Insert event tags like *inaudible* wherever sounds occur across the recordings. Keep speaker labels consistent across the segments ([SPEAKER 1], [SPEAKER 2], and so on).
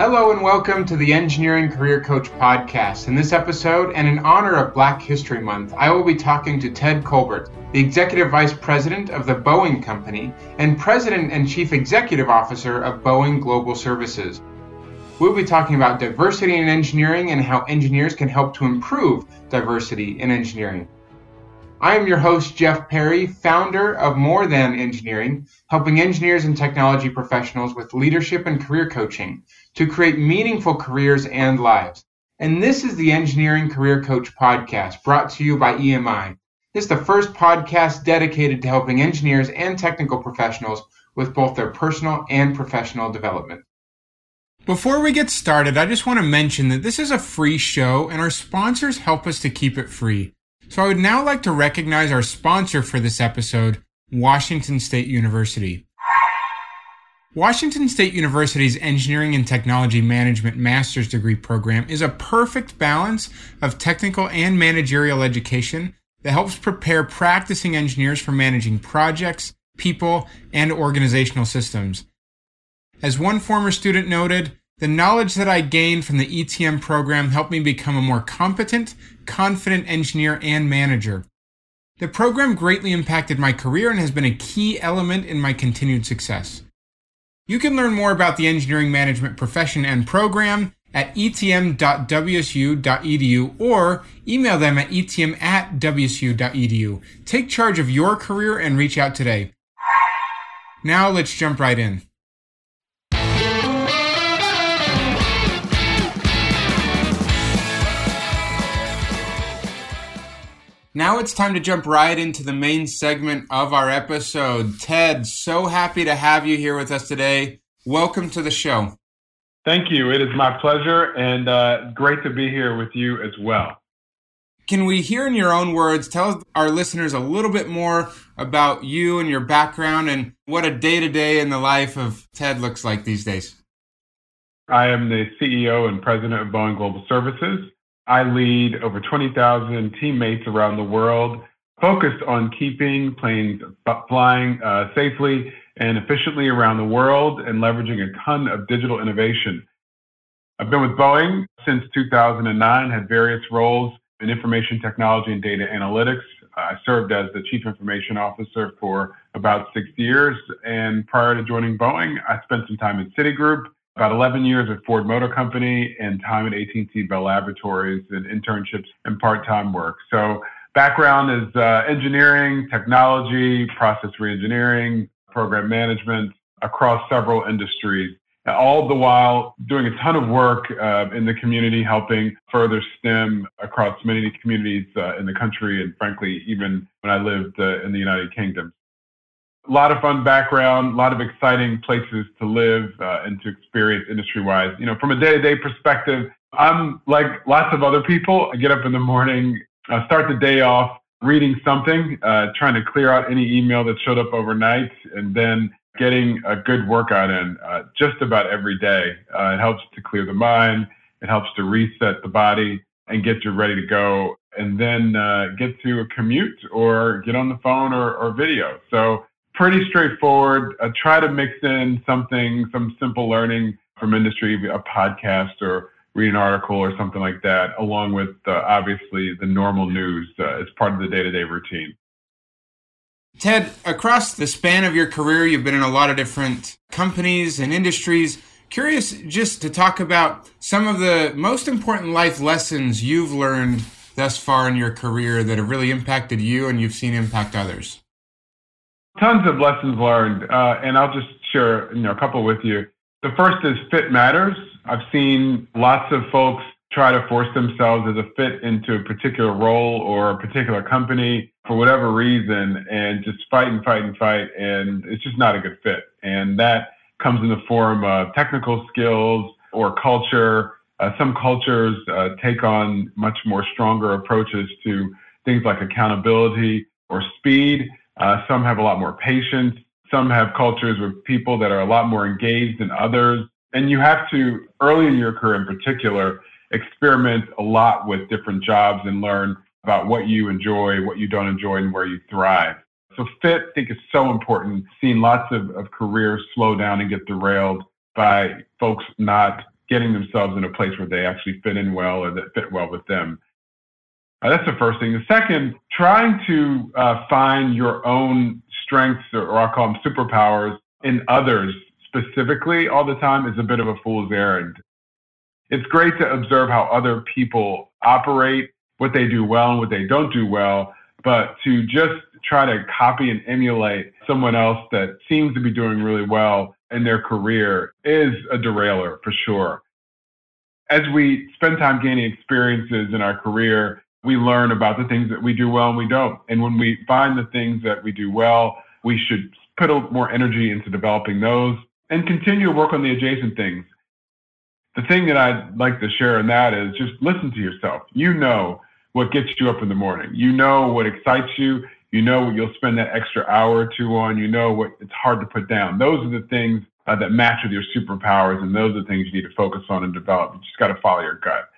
[SPEAKER 1] Hello and welcome to the Engineering Career Coach podcast. In this episode, and in honor of Black History Month, I will be talking to Ted Colbert, the Executive Vice President of the Boeing Company and President and Chief Executive Officer of Boeing Global Services. We'll be talking about diversity in engineering and how engineers can help to improve diversity in engineering. I am your host, Jeff Perry, founder of More Than Engineering, helping engineers and technology professionals with leadership and career coaching to create meaningful careers and lives. And this is the Engineering Career Coach podcast brought to you by EMI. This is the first podcast dedicated to helping engineers and technical professionals with both their personal and professional development. Before we get started, I just want to mention that this is a free show and our sponsors help us to keep it free. So I would now like to recognize our sponsor for this episode, Washington State University. Washington State University's Engineering and Technology Management Master's Degree program is a perfect balance of technical and managerial education that helps prepare practicing engineers for managing projects, people, and organizational systems. As one former student noted, the knowledge that I gained from the ETM program helped me become a more competent, confident engineer and manager. The program greatly impacted my career and has been a key element in my continued success. You can learn more about the engineering management profession and program at etm.wsu.edu or email them at etm at wsu.edu. Take charge of your career and reach out today. Now let's jump right in. Now it's time to jump right into the main segment of our episode. Ted, so happy to have you here with us today. Welcome to the show.
[SPEAKER 2] Thank you. It is my pleasure and uh, great to be here with you as well.
[SPEAKER 1] Can we hear in your own words, tell our listeners a little bit more about you and your background and what a day to day in the life of Ted looks like these days?
[SPEAKER 2] I am the CEO and president of Boeing Global Services. I lead over 20,000 teammates around the world focused on keeping planes flying uh, safely and efficiently around the world and leveraging a ton of digital innovation. I've been with Boeing since 2009, had various roles in information technology and data analytics. I served as the chief information officer for about six years. And prior to joining Boeing, I spent some time at Citigroup about 11 years at Ford Motor Company and time at AT&T Bell Laboratories and internships and part-time work. So background is uh, engineering, technology, process reengineering, program management across several industries. All the while doing a ton of work uh, in the community, helping further STEM across many communities uh, in the country, and frankly, even when I lived uh, in the United Kingdom a lot of fun background, a lot of exciting places to live uh, and to experience industry wise. You know, from a day to day perspective, I'm like lots of other people. I get up in the morning, uh, start the day off reading something, uh, trying to clear out any email that showed up overnight, and then getting a good workout in uh, just about every day. Uh, it helps to clear the mind, it helps to reset the body and get you ready to go. And then uh, get to a commute or get on the phone or, or video. So pretty straightforward. Try to mix in something, some simple learning from industry, a podcast or read an article or something like that, along with uh, obviously the normal news uh, as part of the day to day routine.
[SPEAKER 1] Ted, across the span of your career, you've been in a lot of different companies and industries. Curious just to talk about some of the most important life lessons you've learned thus far in your career that have really impacted you and you've seen impact others
[SPEAKER 2] tons of lessons learned, uh, and I'll just share you know a couple with you. The first is fit matters. I've seen lots of folks try to force themselves as a fit into a particular role or a particular company for whatever reason, and just fight and fight and fight, and it's just not a good fit. And that comes in the form of technical skills or culture. Uh, some cultures uh, take on much more stronger approaches to things like accountability or speed. Uh, some have a lot more patience. Some have cultures with people that are a lot more engaged than others. And you have to, early in your career in particular, experiment a lot with different jobs and learn about what you enjoy, what you don't enjoy, and where you thrive. So fit, I think, is so important. Seeing lots of, of careers slow down and get derailed by folks not getting themselves in a place where they actually fit in well or that fit well with them. Uh, that's the first thing. The second, trying to uh, find your own strengths, or, I'll call them superpowers, in others specifically all the time is a bit of a fool's errand. It's great to observe how other people operate, what they do well and what they don't do well, but to just try to copy and emulate someone else that seems to be doing really well in their career is a derailer for sure. As we spend time gaining experiences in our career, we learn about the things that we do well and we don't. And when we find the things that we do well, we should put more energy into developing those and continue to work on the adjacent things. The thing that I'd like to share in that is just listen to yourself. You know what gets you up in the morning. You know what excites you. You know what you'll spend that extra hour or two on. You know what it's hard to put down. Those are the things uh, that match with your superpowers, and those are the things you need to focus on and develop. You just got to follow your gut.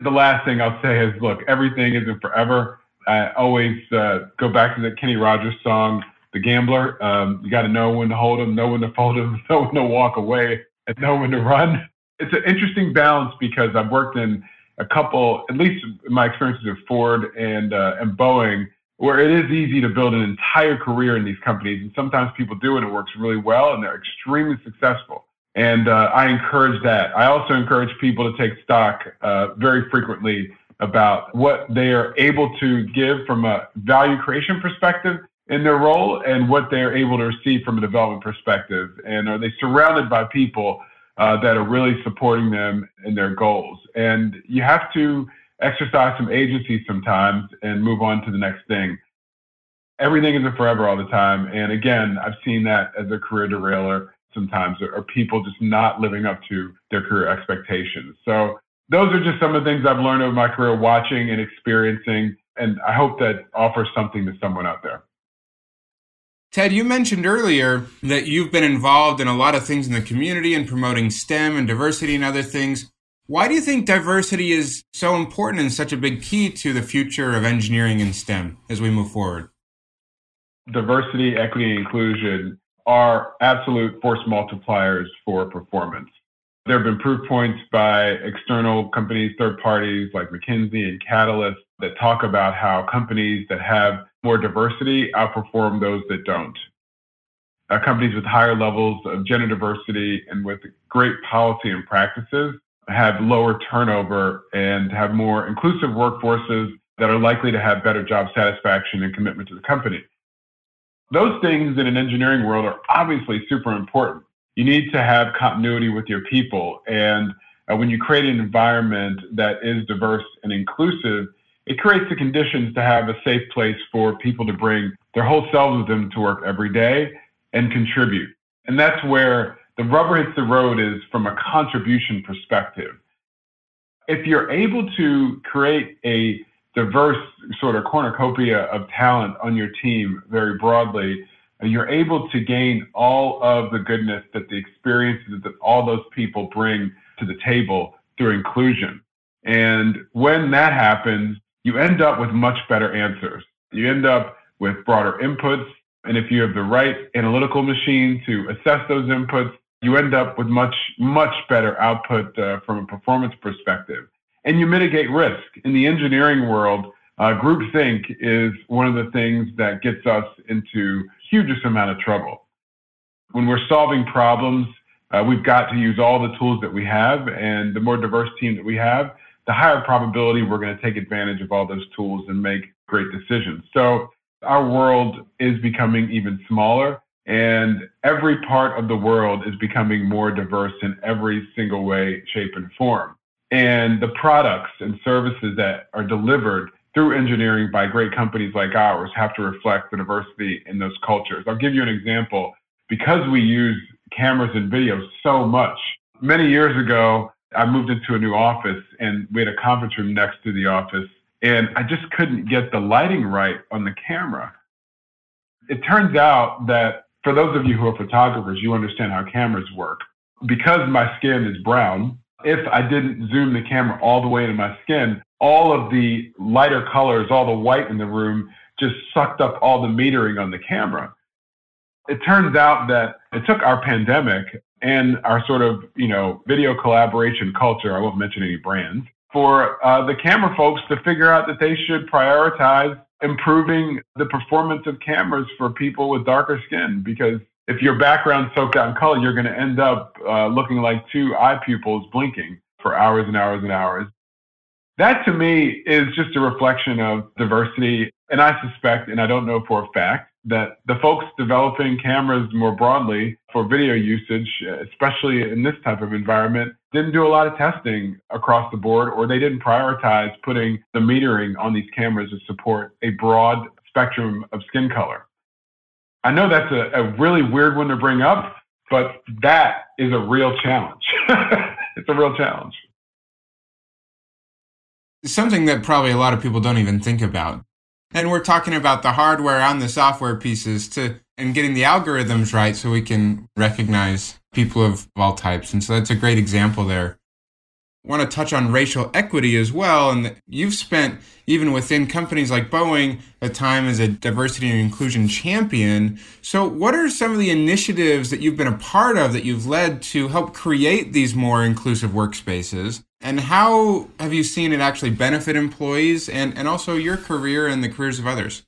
[SPEAKER 2] The last thing I'll say is, look, everything isn't forever. I always uh, go back to the Kenny Rogers song, "The Gambler." Um, you got to know when to hold them, know when to fold them, *laughs* know when to walk away, and know when to run. It's an interesting balance because I've worked in a couple, at least my experiences at Ford and uh, and Boeing, where it is easy to build an entire career in these companies, and sometimes people do, and it works really well, and they're extremely successful. And uh, I encourage that. I also encourage people to take stock uh, very frequently about what they are able to give from a value creation perspective in their role and what they're able to receive from a development perspective. And are they surrounded by people uh, that are really supporting them in their goals. And you have to exercise some agency sometimes and move on to the next thing. Everything isn't forever all the time. And again, I've seen that as a career derailer sometimes, or people just not living up to their career expectations. So those are just some of the things I've learned over my career watching and experiencing. And I hope that offers something to someone out there.
[SPEAKER 1] Ted, you mentioned earlier that you've been involved in a lot of things in the community and promoting STEM and diversity and other things. Why do you think diversity is so important and such a big key to the future of engineering and STEM as we move forward?
[SPEAKER 2] Diversity, equity, and inclusion are absolute force multipliers for performance. There have been proof points by external companies, third parties like McKinsey and Catalyst that talk about how companies that have more diversity outperform those that don't. Uh, companies with higher levels of gender diversity and with great policy and practices have lower turnover and have more inclusive workforces that are likely to have better job satisfaction and commitment to the company. Those things in an engineering world are obviously super important. You need to have continuity with your people. And uh, when you create an environment that is diverse and inclusive, it creates the conditions to have a safe place for people to bring their whole selves with them to work every day and contribute. And that's where the rubber hits the road is from a contribution perspective. If you're able to create a diverse sort of cornucopia of talent on your team very broadly, and you're able to gain all of the goodness that the experiences that all those people bring to the table through inclusion. And when that happens, you end up with much better answers. You end up with broader inputs. And if you have the right analytical machine to assess those inputs, you end up with much, much better output uh, from a performance perspective. And you mitigate risk. In the engineering world, uh, groupthink is one of the things that gets us into hugest amount of trouble. When we're solving problems, uh, we've got to use all the tools that we have, and the more diverse team that we have, the higher probability we're going to take advantage of all those tools and make great decisions. So our world is becoming even smaller and every part of the world is becoming more diverse in every single way, shape, and form. And the products and services that are delivered through engineering by great companies like ours have to reflect the diversity in those cultures. I'll give you an example. Because we use cameras and video so much, many years ago, I moved into a new office and we had a conference room next to the office and I just couldn't get the lighting right on the camera. It turns out that for those of you who are photographers, you understand how cameras work. Because my skin is brown, if I didn't zoom the camera all the way into my skin, all of the lighter colors, all the white in the room just sucked up all the metering on the camera. It turns out that it took our pandemic and our sort of, you know, video collaboration culture, I won't mention any brands, for uh, the camera folks to figure out that they should prioritize improving the performance of cameras for people with darker skin because if your background's soaked out in color, you're going to end up uh, looking like two eye pupils blinking for hours and hours and hours. That to me is just a reflection of diversity. And I suspect, and I don't know for a fact, that the folks developing cameras more broadly for video usage, especially in this type of environment, didn't do a lot of testing across the board, or they didn't prioritize putting the metering on these cameras to support a broad spectrum of skin color. I know that's a, a really weird one to bring up, but that is a real challenge. *laughs* it's a real challenge.
[SPEAKER 1] Something that probably a lot of people don't even think about and we're talking about the hardware and the software pieces to and getting the algorithms right so we can recognize people of all types. And so that's a great example there. Want to touch on racial equity as well. And you've spent, even within companies like Boeing, a time as a diversity and inclusion champion. So, what are some of the initiatives that you've been a part of that you've led to help create these more inclusive workspaces? And how have you seen it actually benefit employees and, and also your career and the careers of others?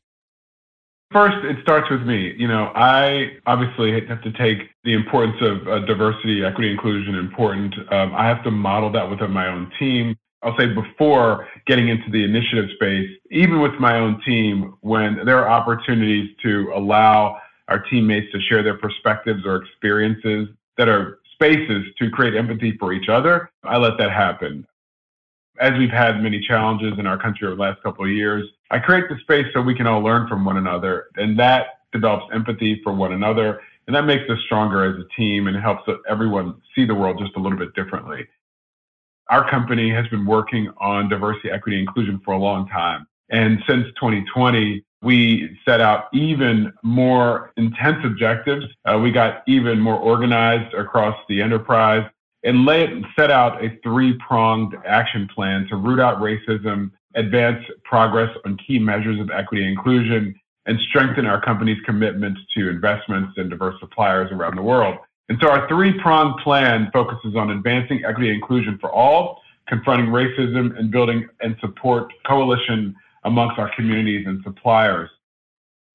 [SPEAKER 2] First, it starts with me. You know, I obviously have to take the importance of uh, diversity, equity, inclusion important. Um, I have to model that within my own team. I'll say before getting into the initiative space, even with my own team, when there are opportunities to allow our teammates to share their perspectives or experiences that are spaces to create empathy for each other, I let that happen. As we've had many challenges in our country over the last couple of years, I create the space so we can all learn from one another, and that develops empathy for one another, and that makes us stronger as a team and helps everyone see the world just a little bit differently. Our company has been working on diversity, equity, inclusion for a long time. And since 2020, we set out even more intense objectives. Uh, we got even more organized across the enterprise and lay, set out a three pronged action plan to root out racism, advance progress on key measures of equity and inclusion, and strengthen our company's commitment to investments in diverse suppliers around the world. And so our three pronged plan focuses on advancing equity and inclusion for all, confronting racism, and building and support coalition amongst our communities and suppliers.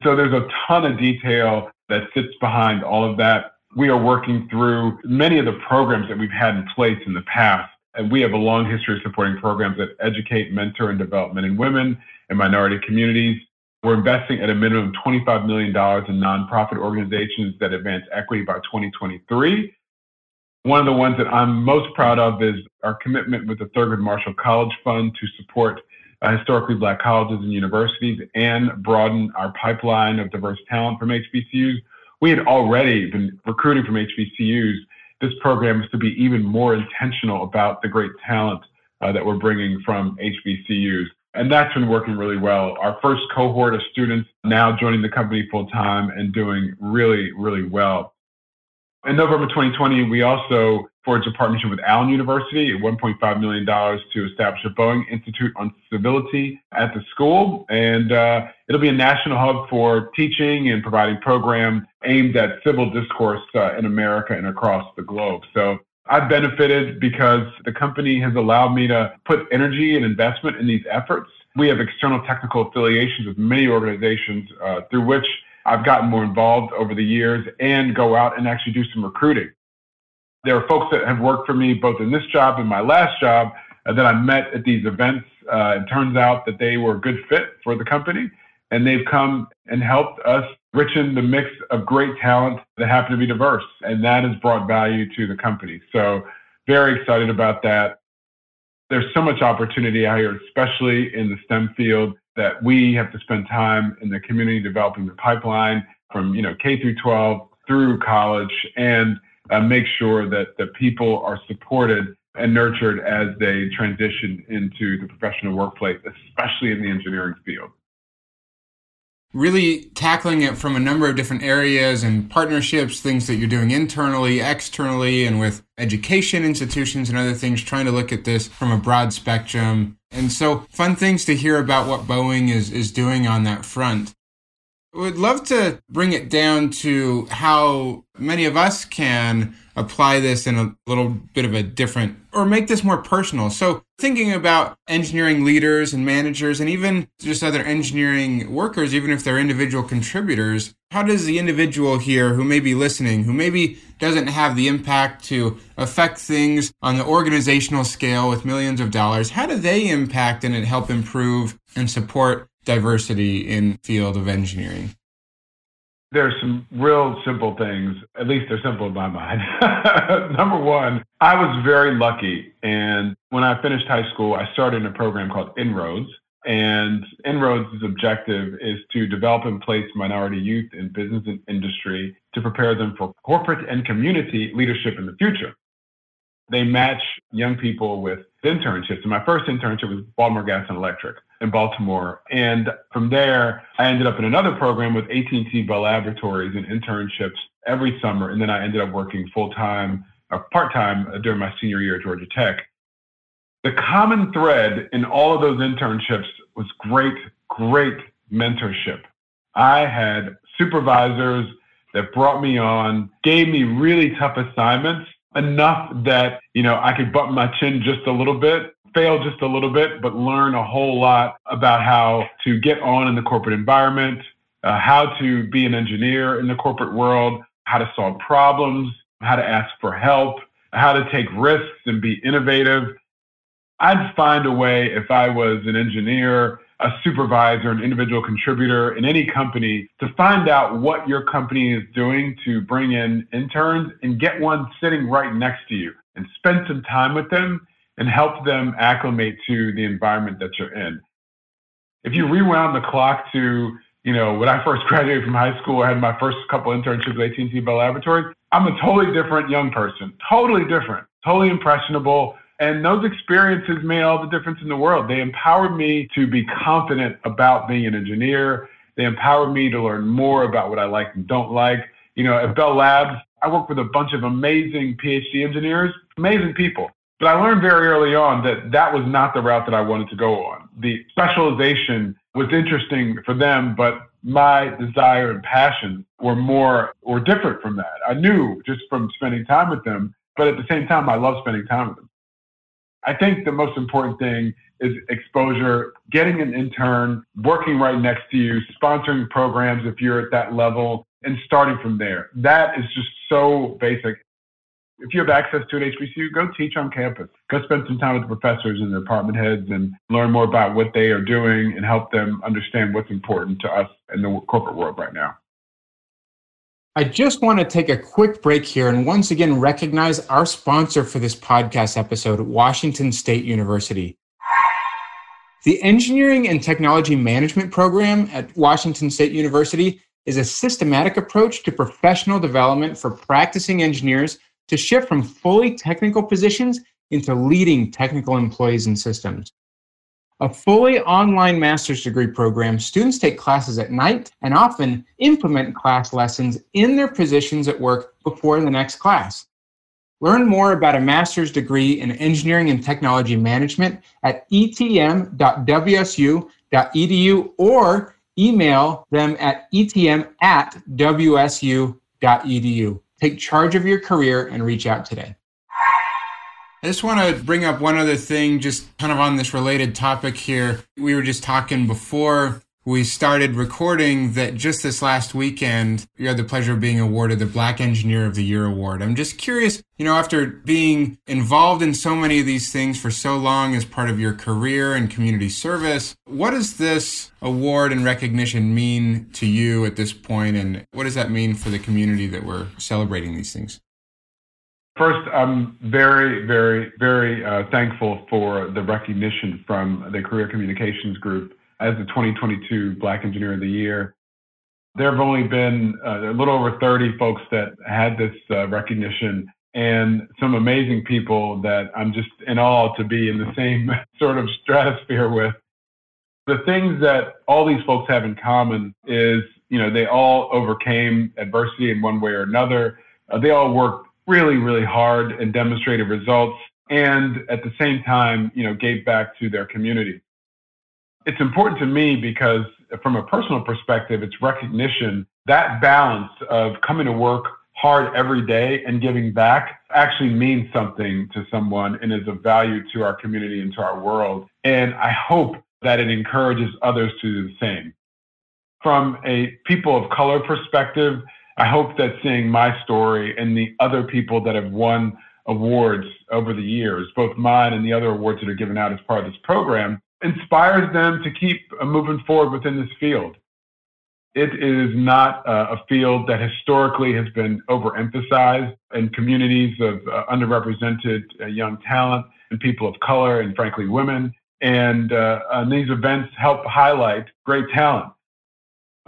[SPEAKER 2] So there's a ton of detail that sits behind all of that. We are working through many of the programs that we've had in place in the past. And we have a long history of supporting programs that educate, mentor, and develop men and women in minority communities. We're investing at a minimum $25 million in nonprofit organizations that advance equity by 2023. One of the ones that I'm most proud of is our commitment with the Thurgood Marshall College Fund to support uh, historically black colleges and universities and broaden our pipeline of diverse talent from HBCUs. We had already been recruiting from HBCUs. This program is to be even more intentional about the great talent uh, that we're bringing from HBCUs. And that's been working really well. Our first cohort of students now joining the company full time and doing really, really well. In November 2020, we also forged a partnership with Allen University at $1.5 million to establish a Boeing Institute on Civility at the school. And uh, it'll be a national hub for teaching and providing programs aimed at civil discourse uh, in America and across the globe. So I've benefited because the company has allowed me to put energy and investment in these efforts. We have external technical affiliations with many organizations uh, through which I've gotten more involved over the years and go out and actually do some recruiting there are folks that have worked for me both in this job and my last job uh, that I met at these events. Uh, it turns out that they were a good fit for the company, and they've come and helped us richen the mix of great talent that happen to be diverse, and that has brought value to the company. So, very excited about that. There's so much opportunity out here, especially in the STEM field, that we have to spend time in the community developing the pipeline from you know K through 12 through college and uh, make sure that the people are supported and nurtured as they transition into the professional workplace, especially in the engineering field.
[SPEAKER 1] Really tackling it from a number of different areas and partnerships, things that you're doing internally, externally, and with education institutions and other things, trying to look at this from a broad spectrum. And so, fun things to hear about what Boeing is, is doing on that front. Would love to bring it down to how many of us can apply this in a little bit of a different or make this more personal. So, thinking about engineering leaders and managers and even just other engineering workers, even if they're individual contributors, how does the individual here who may be listening, who maybe doesn't have the impact to affect things on the organizational scale with millions of dollars, how do they impact and help improve and support diversity in field of engineering?
[SPEAKER 2] There's some real simple things, at least they're simple in my mind. *laughs* Number one, I was very lucky. And when I finished high school, I started in a program called Inroads. And Inroads' objective is to develop and place minority youth in business and industry to prepare them for corporate and community leadership in the future. They match young people with internships. And my first internship was Baltimore Gas and Electric in Baltimore. And from there, I ended up in another program with AT&T Bell Laboratories and internships every summer. And then I ended up working full time or uh, part time uh, during my senior year at Georgia Tech. The common thread in all of those internships was great, great mentorship. I had supervisors that brought me on, gave me really tough assignments, enough that, you know, I could button my chin just a little bit fail just a little bit, but learn a whole lot about how to get on in the corporate environment, uh, how to be an engineer in the corporate world, how to solve problems, how to ask for help, how to take risks and be innovative. I'd find a way if I was an engineer, a supervisor, an individual contributor in any company to find out what your company is doing to bring in interns and get one sitting right next to you and spend some time with them and help them acclimate to the environment that you're in. If you rewound the clock to, you know, when I first *laughs* graduated from high school, I had my first couple internships at AT&T Bell Laboratories. I'm a totally different young person, totally different, totally impressionable. And those experiences made all the difference in the world. They empowered me to be confident about being an engineer. They empowered me to learn more about what I like and don't like. You know, at Bell Labs, I work with a bunch of amazing PhD engineers, amazing people. But I learned very early on that that was not the route that I wanted to go on. The specialization was interesting for them, but my desire and passion were more or different from that. I knew just from spending time with them, but at the same time, I love spending time with them. I think the most important thing is exposure, getting an intern, working right next to you, sponsoring programs if you're at that level, and starting from there. That is just so basic if you have access to an HBCU, go teach on campus. Go spend some time with the professors and the department heads and learn more about what they are doing and help them understand what's important to us in the corporate world right now.
[SPEAKER 1] I just want to take a quick break here and once again recognize our sponsor for this podcast episode, Washington State University. The Engineering and Technology Management program at Washington State University is a systematic approach to professional development for practicing engineers to shift from fully technical positions into leading technical employees and systems. A fully online master's degree program, students take classes at night and often implement class lessons in their positions at work before the next class. Learn more about a master's degree in engineering and technology management at etm.wsu.edu or email them at etm at wsu.edu. Take charge of your career and reach out today. I just want to bring up one other thing, just kind of on this related topic here. We were just talking before we started recording that just this last weekend, you had the pleasure of being awarded the Black Engineer of the Year award. I'm just curious, you know, after being involved in so many of these things for so long as part of your career and community service, what does this award and recognition mean to you at this point, and what does that mean for the community that we're celebrating these things?
[SPEAKER 2] First, I'm very, very, very uh, thankful for the recognition from the Career Communications Group as the 2022 Black Engineer of the Year. There have only been uh, a little over 30 folks that had this uh, recognition and some amazing people that I'm just in awe to be in the same *laughs* sort of stratosphere with. The things that all these folks have in common is, you know, they all overcame adversity in one way or another. Uh, they all worked really, really hard and demonstrated results and at the same time, you know, gave back to their community it's important to me because from a personal perspective, it's recognition that balance of coming to work hard every day and giving back actually means something to someone and is of value to our community and to our world. And I hope that it encourages others to do the same. From a people of color perspective, I hope that seeing my story and the other people that have won awards over the years, both mine and the other awards that are given out as part of this program, inspires them to keep moving forward within this field. It is not uh, a field that historically has been overemphasized in communities of uh, underrepresented uh, young talent and people of color and frankly women. And, uh, and these events help highlight great talent.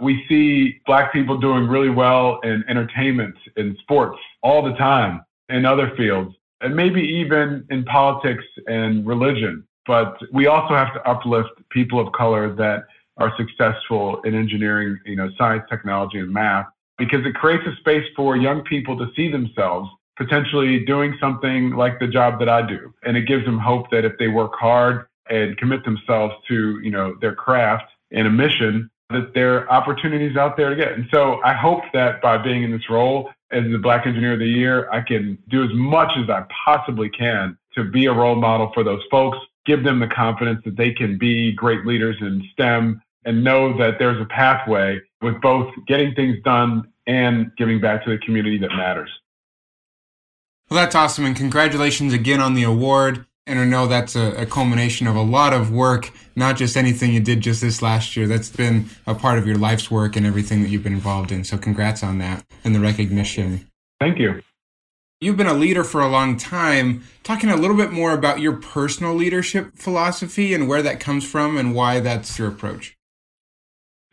[SPEAKER 2] We see black people doing really well in entertainment, in sports all the time, in other fields, and maybe even in politics and religion. But we also have to uplift people of color that are successful in engineering, you know, science, technology, and math, because it creates a space for young people to see themselves potentially doing something like the job that I do. And it gives them hope that if they work hard and commit themselves to, you know, their craft and a mission, that there are opportunities out there to get. And so I hope that by being in this role as the Black Engineer of the Year, I can do as much as I possibly can to be a role model for those folks, give them the confidence that they can be great leaders in STEM and know that there's a pathway with both getting things done and giving back to the community that matters.
[SPEAKER 1] Well, that's awesome. And congratulations again on the award. And I know that's a, a, culmination of a lot of work, not just anything you did just this last year. That's been a part of your life's work and everything that you've been involved in. So congrats on that and the recognition.
[SPEAKER 2] Thank you.
[SPEAKER 1] You've been a leader for a long time. Talking a little bit more about your personal leadership philosophy and where that comes from and why that's your approach.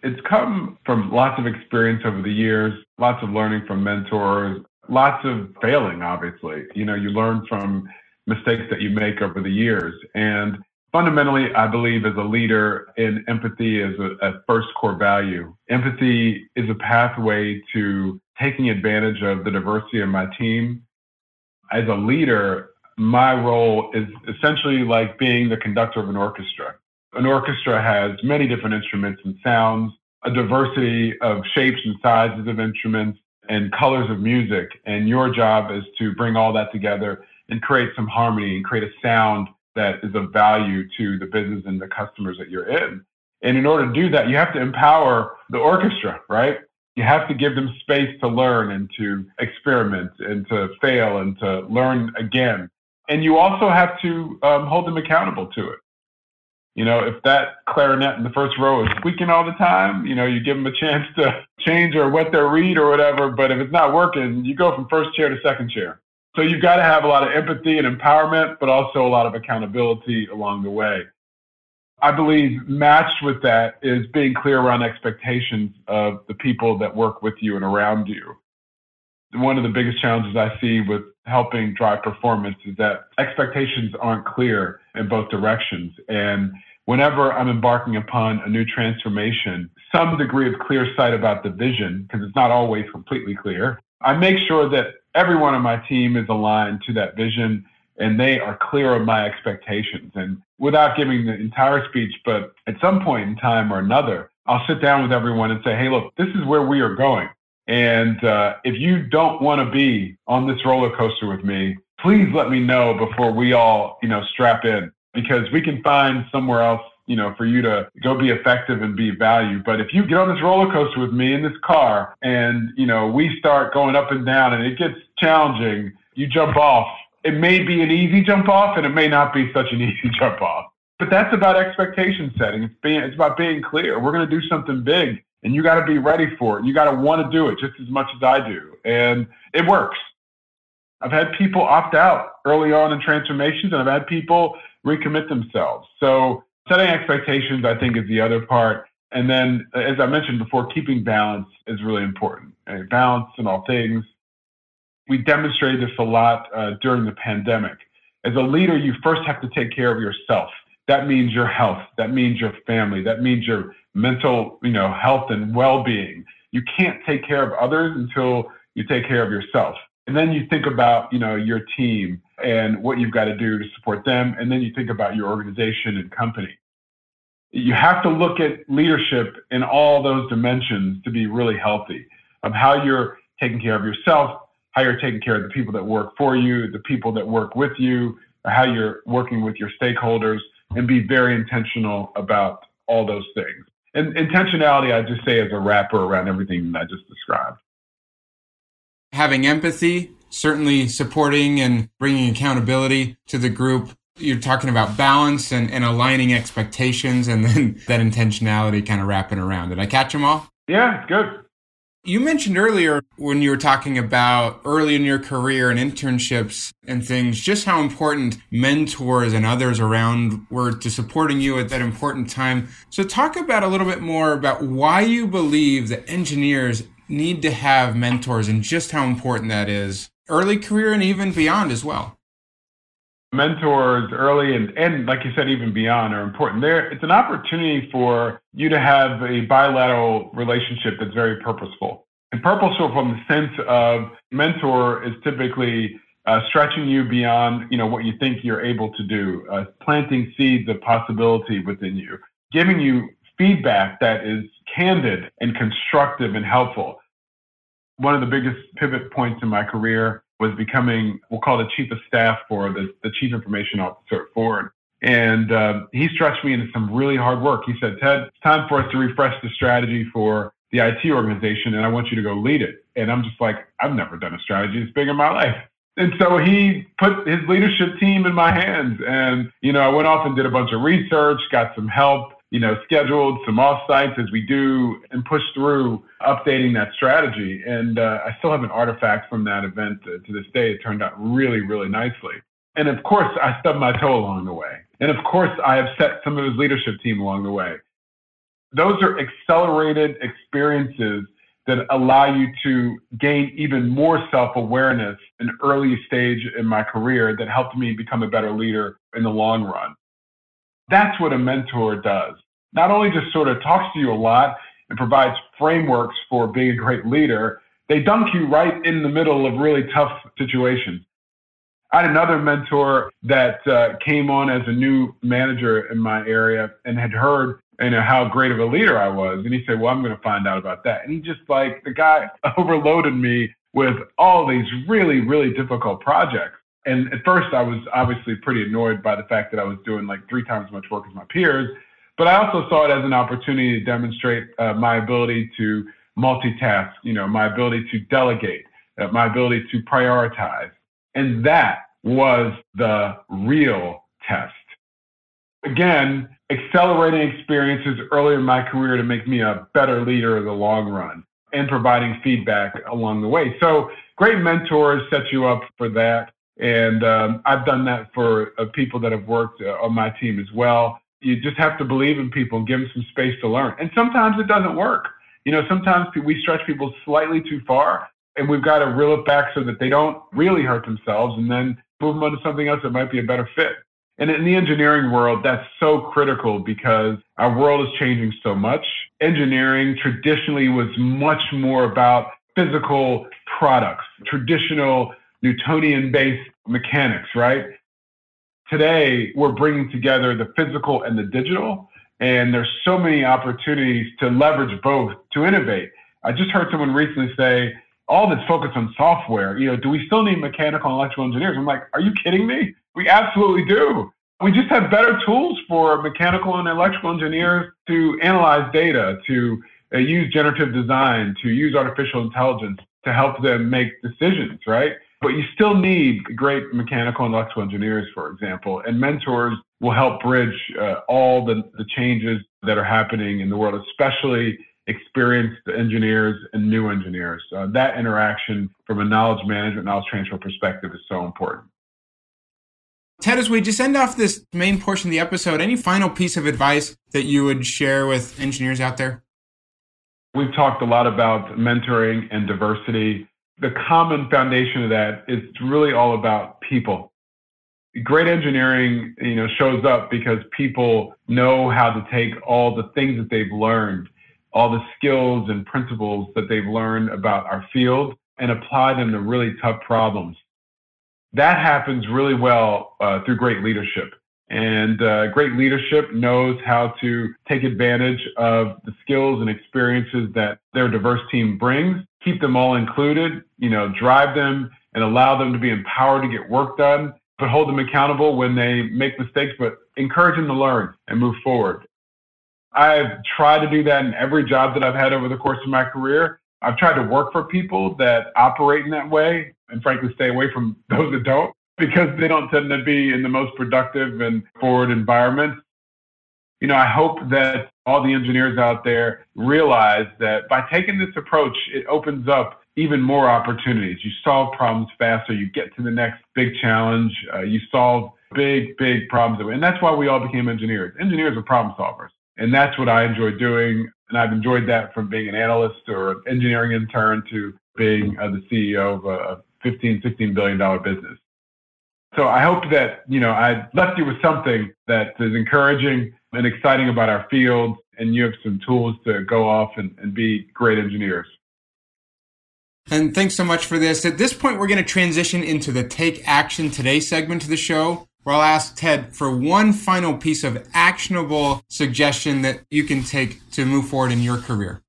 [SPEAKER 2] It's come from lots of experience over the years, lots of learning from mentors, lots of failing, obviously. You know, you learn from mistakes that you make over the years. And fundamentally, I believe as a leader in empathy is a, a first core value. Empathy is a pathway to taking advantage of the diversity of my team. As a leader, my role is essentially like being the conductor of an orchestra. An orchestra has many different instruments and sounds, a diversity of shapes and sizes of instruments and colors of music. And your job is to bring all that together and create some harmony and create a sound that is of value to the business and the customers that you're in. And in order to do that, you have to empower the orchestra, right? You have to give them space to learn and to experiment and to fail and to learn again. And you also have to um, hold them accountable to it. You know, if that clarinet in the first row is squeaking all the time, you know, you give them a chance to change or wet their reed or whatever. But if it's not working, you go from first chair to second chair. So you've got to have a lot of empathy and empowerment, but also a lot of accountability along the way. I believe matched with that is being clear around expectations of the people that work with you and around you. One of the biggest challenges I see with helping drive performance is that expectations aren't clear in both directions. And whenever I'm embarking upon a new transformation, some degree of clear sight about the vision, because it's not always completely clear, I make sure that everyone on my team is aligned to that vision and they are clear of my expectations. And without giving the entire speech, but at some point in time or another, I'll sit down with everyone and say, hey, look, this is where we are going. And uh, if you don't want to be on this roller coaster with me, please let me know before we all, you know, strap in because we can find somewhere else, you know, for you to go be effective and be valued. But if you get on this roller coaster with me in this car and, you know, we start going up and down and it gets challenging, you jump off. It may be an easy jump off and it may not be such an *laughs* easy jump off. But that's about expectation setting. It's being it's about being clear. We're going to do something big and you got to be ready for it. You got to want to do it just as much as I do. And it works. I've had people opt out early on in transformations, and I've had people recommit themselves. So setting expectations, I think, is the other part. And then, as I mentioned before, keeping balance is really important. Balance in all things. We demonstrated this a lot uh, during the pandemic. As a leader, you first have to take care of yourself. That means your health. That means your family. That means your mental, you know, health and well-being. You can't take care of others until you take care of yourself. And then you think about, you know, your team and what you've got to do to support them. And then you think about your organization and company. you have to look at leadership in all those dimensions to be really healthy of how you're taking care of yourself, how you're taking care of the people that work for you, the people that work with you, how you're working with your stakeholders, and be very intentional about all those things. And intentionality, I just say, is a wrapper around everything that I just described.
[SPEAKER 1] Having empathy, certainly supporting and bringing accountability to the group. You're talking about balance and, and aligning expectations and then *laughs* that intentionality kind of wrapping around. Did I catch them all?
[SPEAKER 2] Yeah, good.
[SPEAKER 1] You mentioned earlier when you were talking about early in your career and internships and things, just how important mentors and others around were to supporting you at that important time. So, talk about a little bit more about why you believe that engineers need to have mentors and just how important that is, early career and even beyond as well.
[SPEAKER 2] Mentors early and, and like you said, even beyond are important. There, it's an opportunity for you to have a bilateral relationship that's very purposeful. And purposeful from the sense of mentor is typically uh, stretching you beyond, you know, what you think you're able to do, uh, planting seeds of possibility within you, giving you feedback that is candid and constructive and helpful. One of the biggest pivot points in my career was becoming, we'll call it chief of staff for the, the chief information officer at Ford. And uh, he stretched me into some really hard work. He said, Ted, it's time for us to refresh the strategy for the IT organization, and I want you to go lead it. And I'm just like, I've never done a strategy this big in my life. And so he put his leadership team in my hands. And, you know, I went off and did a bunch of research, got some help, you know, scheduled some offsites as we do and push through updating that strategy. And uh, I still have an artifact from that event uh, to this day. It turned out really, really nicely. And of course, I stubbed my toe along the way. And of course, I upset some of his leadership team along the way. Those are accelerated experiences that allow you to gain even more self awareness in early stage in my career that helped me become a better leader in the long run. That's what a mentor does. Not only just sort of talks to you a lot and provides frameworks for being a great leader, they dunk you right in the middle of really tough situations. I had another mentor that uh, came on as a new manager in my area and had heard you know how great of a leader I was, and he said, "Well, I'm going to find out about that." And he just like the guy *laughs* overloaded me with all these really really difficult projects. And at first, I was obviously pretty annoyed by the fact that I was doing like three times as much work as my peers. But I also saw it as an opportunity to demonstrate uh, my ability to multitask, you know, my ability to delegate, uh, my ability to prioritize. And that was the real test. Again, accelerating experiences early in my career to make me a better leader in the long run and providing feedback along the way. So great mentors set you up for that. And um, I've done that for uh, people that have worked uh, on my team as well. You just have to believe in people and give them some space to learn. And sometimes it doesn't work. You know, sometimes we stretch people slightly too far, and we've got to reel it back so that they don't really hurt themselves and then move them on to something else that might be a better fit. And in the engineering world, that's so critical because our world is changing so much. Engineering traditionally was much more about physical products, traditional Newtonian based mechanics, right? Today, we're bringing together the physical and the digital, and there's so many opportunities to leverage both to innovate. I just heard someone recently say, all this focused on software, you know, do we still need mechanical and electrical engineers? I'm like, are you kidding me? We absolutely do. We just have better tools for mechanical and electrical engineers to analyze data, to uh, use generative design, to use artificial intelligence to help them make decisions, right? But you still need great mechanical and electrical engineers, for example, and mentors will help bridge uh, all the, the changes that are happening in the world, especially experienced engineers and new engineers. Uh, that interaction from a knowledge management, knowledge transfer perspective is so important.
[SPEAKER 1] Ted, as we just end off this main portion of the episode, any final piece of advice that you would share with engineers out there?
[SPEAKER 2] We've talked a lot about mentoring and diversity the common foundation of that is really all about people. Great engineering, you know, shows up because people know how to take all the things that they've learned, all the skills and principles that they've learned about our field and apply them to really tough problems. That happens really well uh, through great leadership. And uh, great leadership knows how to take advantage of the skills and experiences that their diverse team brings, keep them all included, you know, drive them and allow them to be empowered to get work done, but hold them accountable when they make mistakes, but encourage them to learn and move forward. I've tried to do that in every job that I've had over the course of my career. I've tried to work for people that operate in that way and frankly stay away from *laughs* those that don't because they don't tend to be in the most productive and forward environments. You know, I hope that all the engineers out there realize that by taking this approach, it opens up even more opportunities. You solve problems faster, you get to the next big challenge, uh, you solve big, big problems. And that's why we all became engineers. Engineers are problem solvers. And that's what I enjoy doing. And I've enjoyed that from being an analyst or an engineering intern to being uh, the CEO of a 15, 16 billion dollar business. So I hope that, you know, I left you with something that is encouraging and exciting about our field and you have some tools to go off and, and be great engineers.
[SPEAKER 1] And thanks so much for this. At this point, we're going to transition into the Take Action Today segment of the show, where I'll ask Ted for one final piece of actionable suggestion that you can take to move forward in your career.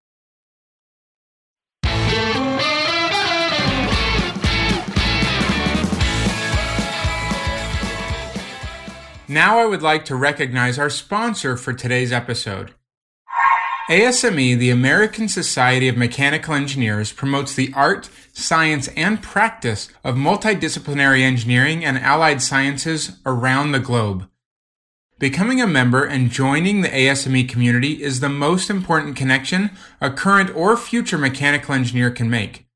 [SPEAKER 1] Now I would like to recognize our sponsor for today's episode. ASME, the American Society of Mechanical Engineers, promotes the art, science, and practice of multidisciplinary engineering and allied sciences around the globe. Becoming a member and joining the ASME community is the most important connection a current or future mechanical engineer can make.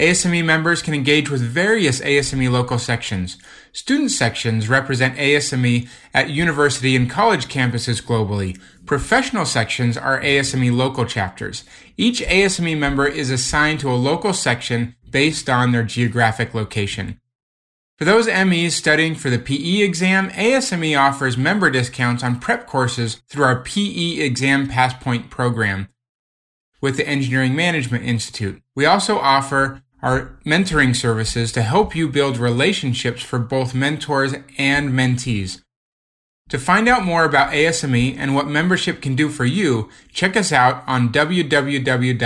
[SPEAKER 1] ASME members can engage with various ASME local sections. Student sections represent ASME at university and college campuses globally. Professional sections are ASME local chapters. Each ASME member is assigned to a local section based on their geographic location. For those MEs studying for the PE exam, ASME offers member discounts on prep courses through our PE Exam Passpoint program with the Engineering Management Institute. We also offer our mentoring services to help you build relationships for both mentors and mentees. To find out more about ASME and what membership can do for you, check us out on www.asme.org.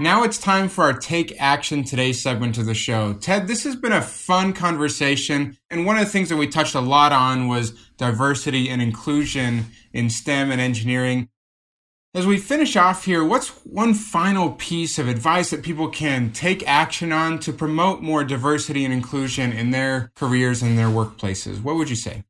[SPEAKER 1] Now it's time for our Take Action Today segment of the show. Ted, this has been a fun conversation, and one of the things that we touched a lot on was diversity and inclusion in STEM and engineering. As we finish off here, what's one final piece of advice that people can take action on to promote more diversity and inclusion in their careers and their workplaces? What would you say?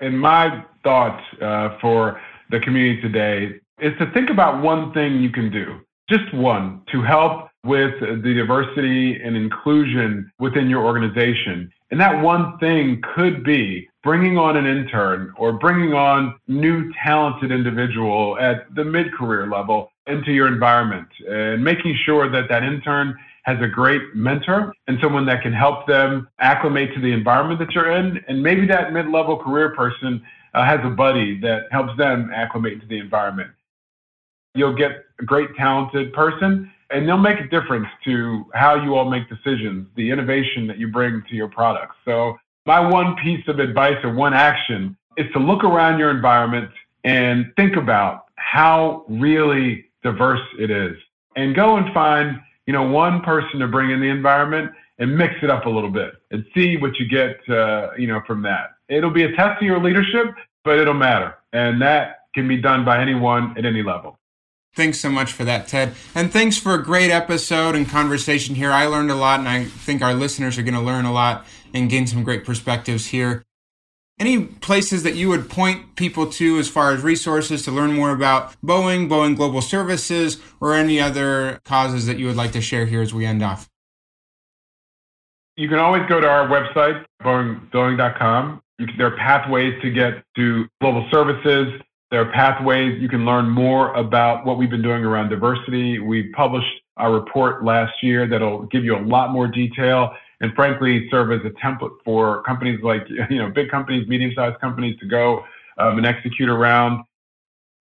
[SPEAKER 2] In my thought uh, for the community today is to think about one thing you can do, just one, to help with the diversity and inclusion within your organization. And that one thing could be bringing on an intern or bringing on new talented individual at the mid-career level into your environment and making sure that that intern has a great mentor and someone that can help them acclimate to the environment that you're in. And maybe that mid-level career person uh, has a buddy that helps them acclimate to the environment. You'll get a great talented person and they'll make a difference to how you all make decisions, the innovation that you bring to your products. So my one piece of advice or one action is to look around your environment and think about how really diverse it is and go and find, you know, one person to bring in the environment and mix it up a little bit and see what you get, uh, you know, from that. It'll be a test of your leadership, but it'll matter. And that can be done by anyone at any level.
[SPEAKER 1] Thanks so much for that, Ted. And thanks for a great episode and conversation here. I learned a lot, and I think our listeners are going to learn a lot and gain some great perspectives here. Any places that you would point people to as far as resources to learn more about Boeing, Boeing Global Services, or any other causes that you would like to share here as we end off?
[SPEAKER 2] You can always go to our website, Boeing, Boeing.com. Can, there are pathways to get to global services. There are pathways you can learn more about what we've been doing around diversity. We published our report last year that'll give you a lot more detail and frankly serve as a template for companies like *laughs* you know big companies, medium-sized companies to go um, and execute around.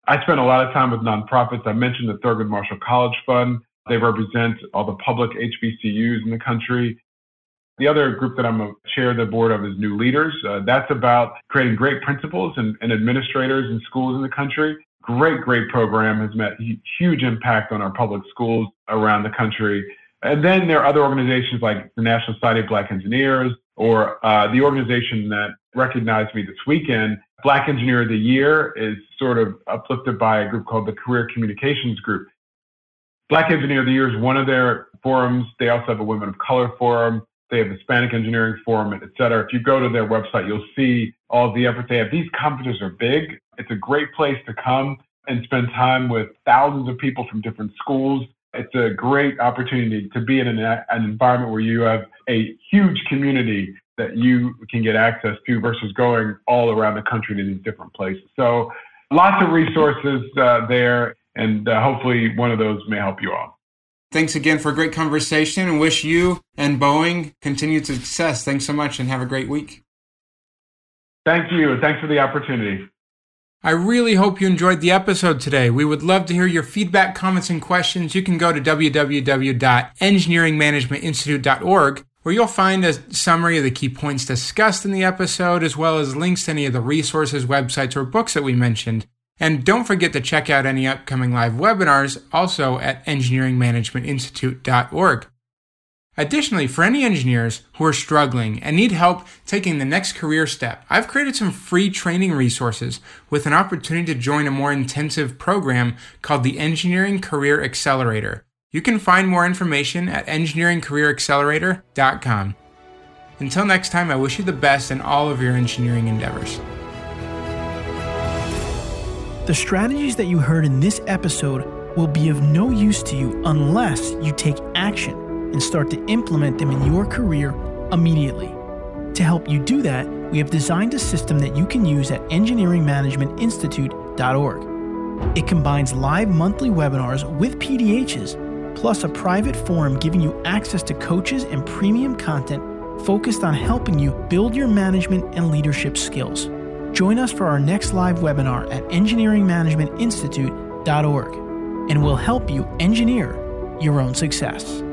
[SPEAKER 2] I spend a lot of time with nonprofits. I mentioned the Thurgood Marshall College Fund. They represent all the public HBCUs in the country. The other group that I'm a chair of the board of is New Leaders. Uh, that's about creating great principals and, and administrators in schools in the country. Great, great program has met huge impact on our public schools around the country. And then there are other organizations like the National Society of Black Engineers or uh, the organization that recognized me this weekend, Black Engineer of the Year, is sort of uplifted by a group called the Career Communications Group. Black Engineer of the Year is one of their forums. They also have a Women of Color forum. They have Hispanic Engineering Forum, et cetera. If you go to their website, you'll see all the efforts they have. These conferences are big. It's a great place to come and spend time with thousands of people from different schools. It's a great opportunity to be in an, an environment where you have a huge community that you can get access to versus going all around the country to these different places. So lots of resources uh, there and uh, hopefully one of those may help you all.
[SPEAKER 1] Thanks again for a great conversation and wish you and Boeing continued success. Thanks so much and have a great week.
[SPEAKER 2] Thank you. Thanks for the opportunity.
[SPEAKER 1] I really hope you enjoyed the episode today. We would love to hear your feedback, comments, and questions. You can go to www.engineeringmanagementinstitute.org where you'll find a summary of the key points discussed in the episode, as well as links to any of the resources, websites, or books that we mentioned. And don't forget to check out any upcoming live webinars also at engineeringmanagementinstitute.org. Additionally, for any engineers who are struggling and need help taking the next career step, I've created some free training resources with an opportunity to join a more intensive program called the Engineering Career Accelerator. You can find more information at engineeringcareeraccelerator.com. Until next time, I wish you the best in all of your engineering endeavors.
[SPEAKER 3] The strategies that you heard in this episode will be of no use to you unless you take action and start to implement them in your career immediately. To help you do that, we have designed a system that you can use at engineeringmanagementinstitute.org. It combines live monthly webinars with PDHs, plus a private forum giving you access to coaches and premium content focused on helping you build your management and leadership skills. Join us for our next live webinar at engineeringmanagementinstitute.org, and we'll help you engineer your own success.